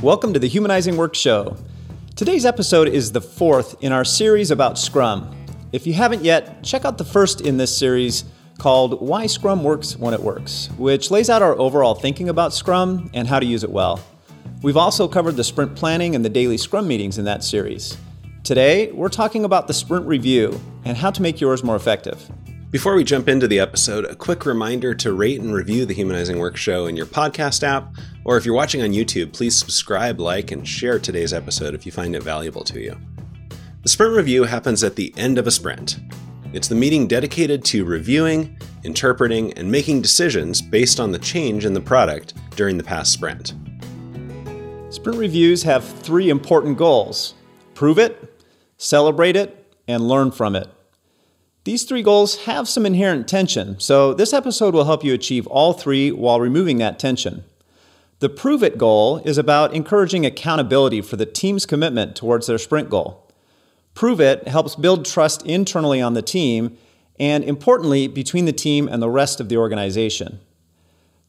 Welcome to the Humanizing Work Show. Today's episode is the fourth in our series about Scrum. If you haven't yet, check out the first in this series called Why Scrum Works When It Works, which lays out our overall thinking about Scrum and how to use it well. We've also covered the sprint planning and the daily Scrum meetings in that series. Today, we're talking about the sprint review and how to make yours more effective. Before we jump into the episode, a quick reminder to rate and review the Humanizing Work Show in your podcast app, or if you're watching on YouTube, please subscribe, like, and share today's episode if you find it valuable to you. The sprint review happens at the end of a sprint. It's the meeting dedicated to reviewing, interpreting, and making decisions based on the change in the product during the past sprint. Sprint reviews have three important goals prove it, celebrate it, and learn from it. These three goals have some inherent tension, so this episode will help you achieve all three while removing that tension. The prove it goal is about encouraging accountability for the team's commitment towards their sprint goal. Prove it helps build trust internally on the team and, importantly, between the team and the rest of the organization.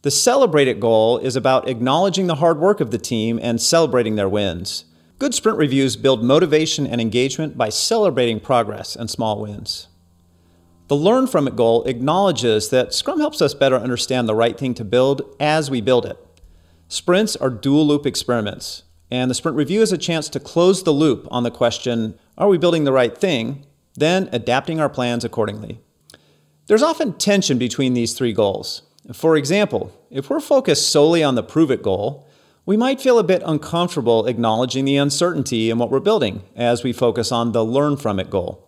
The celebrate it goal is about acknowledging the hard work of the team and celebrating their wins. Good sprint reviews build motivation and engagement by celebrating progress and small wins. The Learn From It goal acknowledges that Scrum helps us better understand the right thing to build as we build it. Sprints are dual loop experiments, and the sprint review is a chance to close the loop on the question are we building the right thing? Then adapting our plans accordingly. There's often tension between these three goals. For example, if we're focused solely on the prove it goal, we might feel a bit uncomfortable acknowledging the uncertainty in what we're building as we focus on the learn from it goal.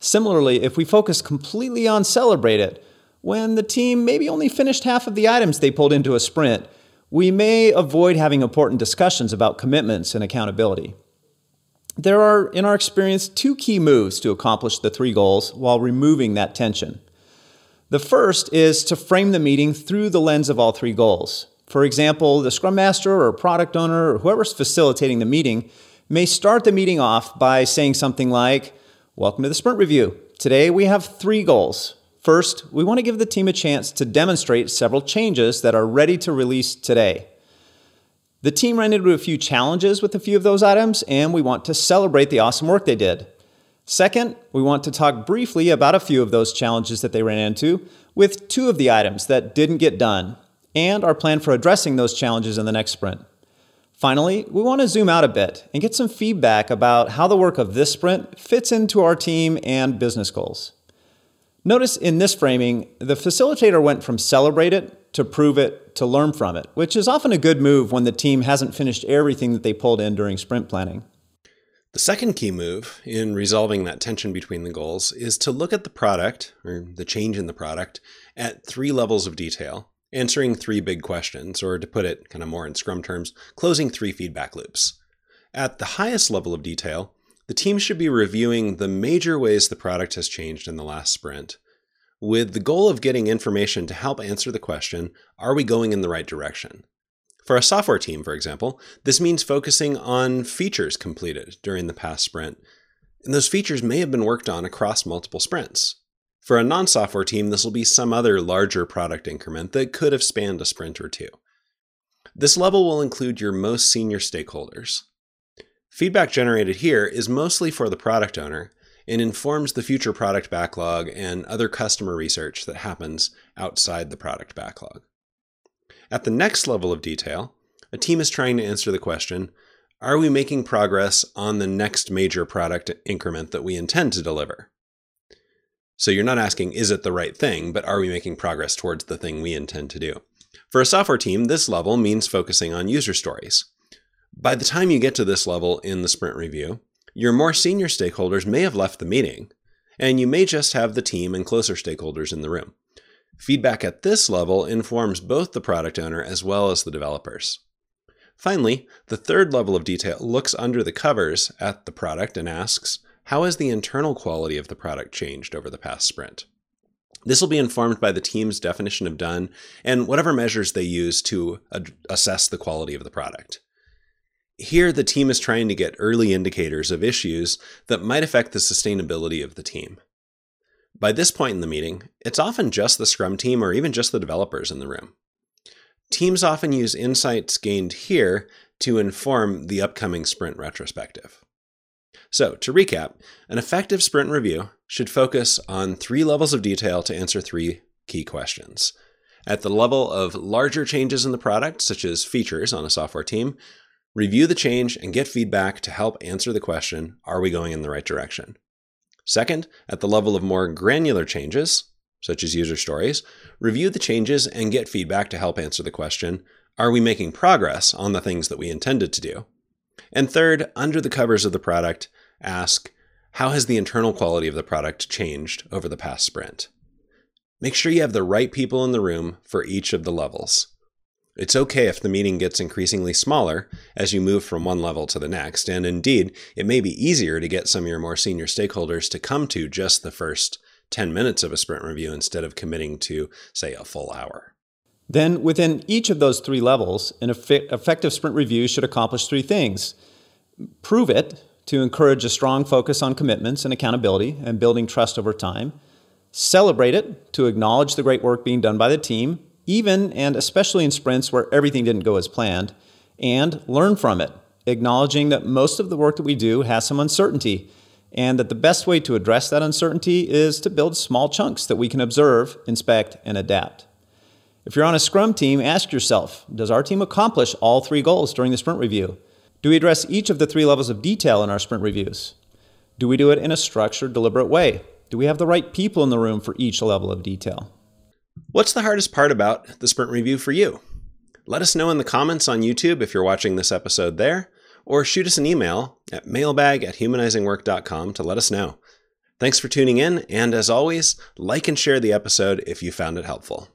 Similarly, if we focus completely on celebrate it, when the team maybe only finished half of the items they pulled into a sprint, we may avoid having important discussions about commitments and accountability. There are, in our experience, two key moves to accomplish the three goals while removing that tension. The first is to frame the meeting through the lens of all three goals. For example, the Scrum Master or product owner or whoever's facilitating the meeting may start the meeting off by saying something like, Welcome to the Sprint Review. Today we have three goals. First, we want to give the team a chance to demonstrate several changes that are ready to release today. The team ran into a few challenges with a few of those items, and we want to celebrate the awesome work they did. Second, we want to talk briefly about a few of those challenges that they ran into with two of the items that didn't get done, and our plan for addressing those challenges in the next sprint. Finally, we want to zoom out a bit and get some feedback about how the work of this sprint fits into our team and business goals. Notice in this framing, the facilitator went from celebrate it to prove it to learn from it, which is often a good move when the team hasn't finished everything that they pulled in during sprint planning. The second key move in resolving that tension between the goals is to look at the product, or the change in the product, at three levels of detail answering three big questions, or to put it kind of more in Scrum terms, closing three feedback loops. At the highest level of detail, the team should be reviewing the major ways the product has changed in the last sprint, with the goal of getting information to help answer the question are we going in the right direction? For a software team, for example, this means focusing on features completed during the past sprint. And those features may have been worked on across multiple sprints. For a non software team, this will be some other larger product increment that could have spanned a sprint or two. This level will include your most senior stakeholders. Feedback generated here is mostly for the product owner and informs the future product backlog and other customer research that happens outside the product backlog. At the next level of detail, a team is trying to answer the question Are we making progress on the next major product increment that we intend to deliver? So you're not asking, is it the right thing, but are we making progress towards the thing we intend to do? For a software team, this level means focusing on user stories. By the time you get to this level in the sprint review, your more senior stakeholders may have left the meeting, and you may just have the team and closer stakeholders in the room. Feedback at this level informs both the product owner as well as the developers. Finally, the third level of detail looks under the covers at the product and asks, how has the internal quality of the product changed over the past sprint? This will be informed by the team's definition of done and whatever measures they use to ad- assess the quality of the product. Here, the team is trying to get early indicators of issues that might affect the sustainability of the team. By this point in the meeting, it's often just the Scrum team or even just the developers in the room. Teams often use insights gained here to inform the upcoming sprint retrospective. So, to recap, an effective sprint review should focus on three levels of detail to answer three key questions. At the level of larger changes in the product, such as features on a software team, review the change and get feedback to help answer the question Are we going in the right direction? Second, at the level of more granular changes, such as user stories, review the changes and get feedback to help answer the question Are we making progress on the things that we intended to do? And third, under the covers of the product, ask How has the internal quality of the product changed over the past sprint? Make sure you have the right people in the room for each of the levels. It's okay if the meeting gets increasingly smaller as you move from one level to the next, and indeed, it may be easier to get some of your more senior stakeholders to come to just the first 10 minutes of a sprint review instead of committing to, say, a full hour. Then, within each of those three levels, an effective sprint review should accomplish three things prove it to encourage a strong focus on commitments and accountability and building trust over time Celebrate it to acknowledge the great work being done by the team, even and especially in sprints where everything didn't go as planned. And learn from it, acknowledging that most of the work that we do has some uncertainty and that the best way to address that uncertainty is to build small chunks that we can observe, inspect, and adapt. If you're on a Scrum team, ask yourself Does our team accomplish all three goals during the sprint review? Do we address each of the three levels of detail in our sprint reviews? Do we do it in a structured, deliberate way? Do we have the right people in the room for each level of detail? What's the hardest part about the sprint review for you? Let us know in the comments on YouTube if you're watching this episode there, or shoot us an email at mailbag at humanizingwork.com to let us know. Thanks for tuning in, and as always, like and share the episode if you found it helpful.